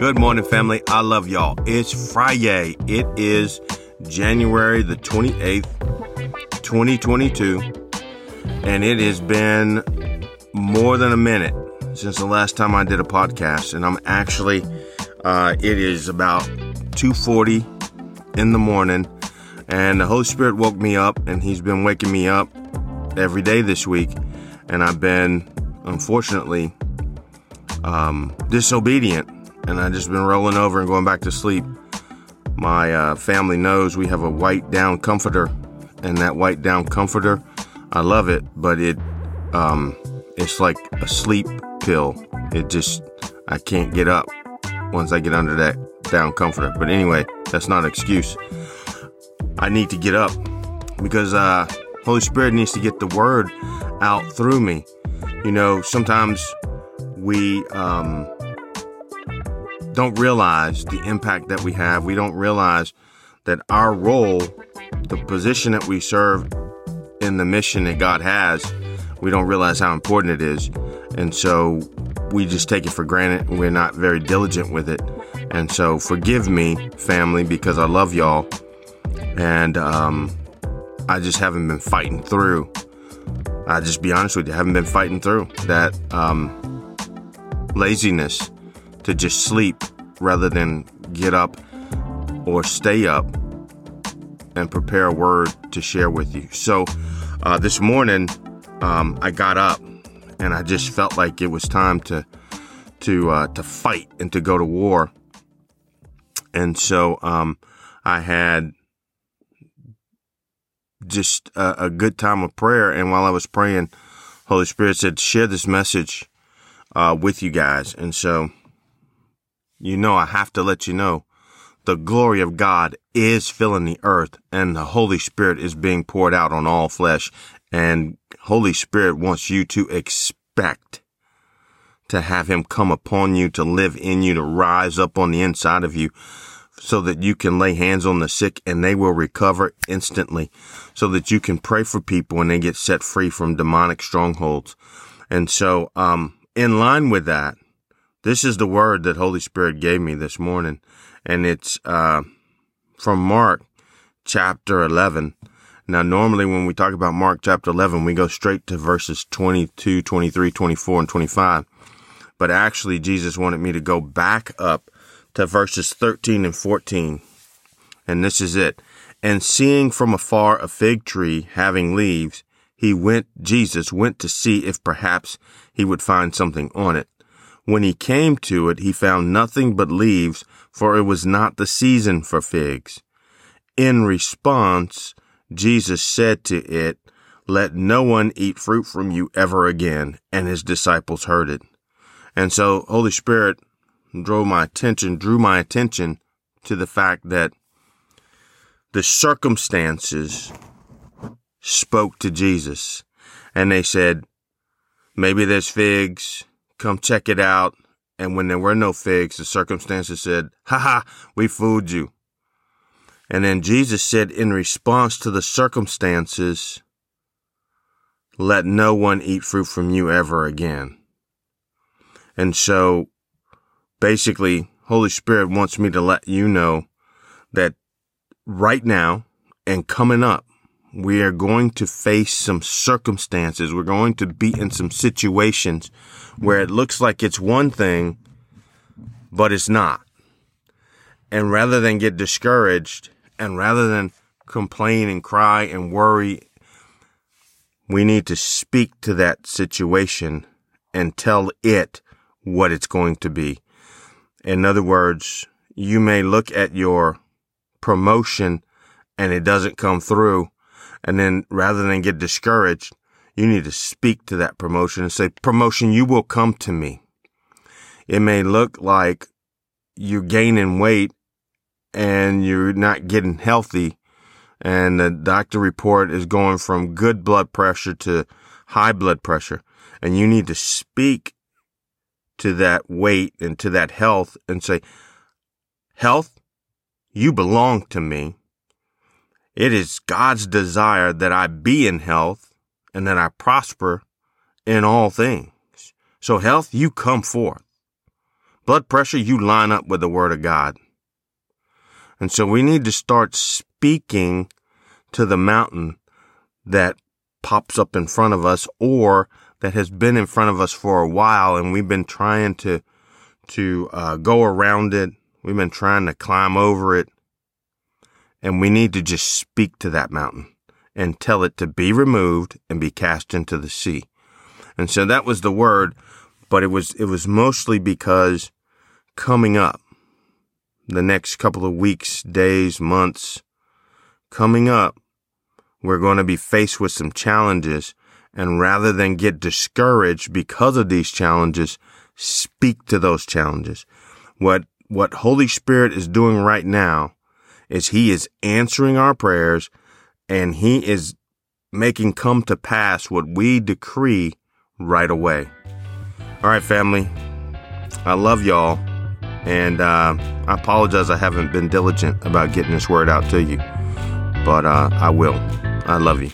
Good morning, family. I love y'all. It's Friday. It is January the 28th, 2022. And it has been more than a minute since the last time I did a podcast. And I'm actually, uh, it is about 2.40 in the morning. And the Holy Spirit woke me up, and He's been waking me up every day this week. And I've been, unfortunately, um, disobedient and I just been rolling over and going back to sleep. My uh, family knows we have a white down comforter, and that white down comforter, I love it, but it um, it's like a sleep pill. It just I can't get up once I get under that down comforter. But anyway, that's not an excuse. I need to get up because uh, Holy Spirit needs to get the word out through me. You know, sometimes we um, don't realize the impact that we have. We don't realize that our role, the position that we serve in the mission that God has, we don't realize how important it is. And so we just take it for granted. We're not very diligent with it. And so forgive me, family, because I love y'all. And um, I just haven't been fighting through. I just be honest with you, I haven't been fighting through that um, laziness to just sleep rather than get up or stay up and prepare a word to share with you. So uh, this morning, um, I got up and I just felt like it was time to to uh, to fight and to go to war. And so um, I had just a, a, good time of prayer. And while I was praying, Holy Spirit said, "Share this message uh, with you guys." And so you know I have to let you know the glory of God is filling the earth and the Holy Spirit is being poured out on all flesh. And Holy Spirit wants you to expect to have him come upon you, to live in you, to rise up on the inside of you so that you can lay hands on the sick and they will recover instantly so that you can pray for people and they get set free from demonic strongholds. And so, um, in line with that, this is the word that Holy Spirit gave me this morning, and it's uh, from Mark chapter 11. Now, normally when we talk about Mark chapter 11, we go straight to verses 22, 23, 24, and 25. But actually, Jesus wanted me to go back up to verses 13 and 14. And this is it. And seeing from afar a fig tree having leaves, he went, Jesus went to see if perhaps he would find something on it. When he came to it, he found nothing but leaves, for it was not the season for figs. In response, Jesus said to it, Let no one eat fruit from you ever again. And his disciples heard it. And so Holy Spirit drove my attention, drew my attention to the fact that the circumstances spoke to Jesus. And they said, maybe there's figs, come check it out. And when there were no figs, the circumstances said, ha ha, we fooled you. And then Jesus said in response to the circumstances, let no one eat fruit from you ever again. And so basically, Holy Spirit wants me to let you know that right now and coming up, we are going to face some circumstances. We're going to be in some situations where it looks like it's one thing, but it's not. And rather than get discouraged and rather than complain and cry and worry, we need to speak to that situation and tell it what it's going to be. In other words, you may look at your promotion and it doesn't come through and then rather than get discouraged, you need to speak to that promotion and say, promotion, you will come to me. It may look like you're gaining weight and you're not getting healthy and the doctor report is going from good blood pressure to high blood pressure and you need to speak to that weight and to that health and say, health, you belong to me. It is God's desire that I be in health and that I prosper in all things. So health, you come forth. blood pressure, you line up with the word of God. And so we need to start speaking to the mountain that pops up in front of us or that has been in front of us for a while and we've been trying to to uh, go around it. We've been trying to climb over it. And we need to just speak to that mountain and tell it to be removed and be cast into the sea. And so that was the word, but it was it was mostly because coming up the next couple of weeks, days, months coming up, we're going to be faced with some challenges. And rather than get discouraged because of these challenges, speak to those challenges. What, what Holy Spirit is doing right now is he is answering our prayers and he is making come to pass what we decree right away. All right, family. I love y'all. And uh, I apologize I haven't been diligent about getting this word out to you, but uh, I will. I love you.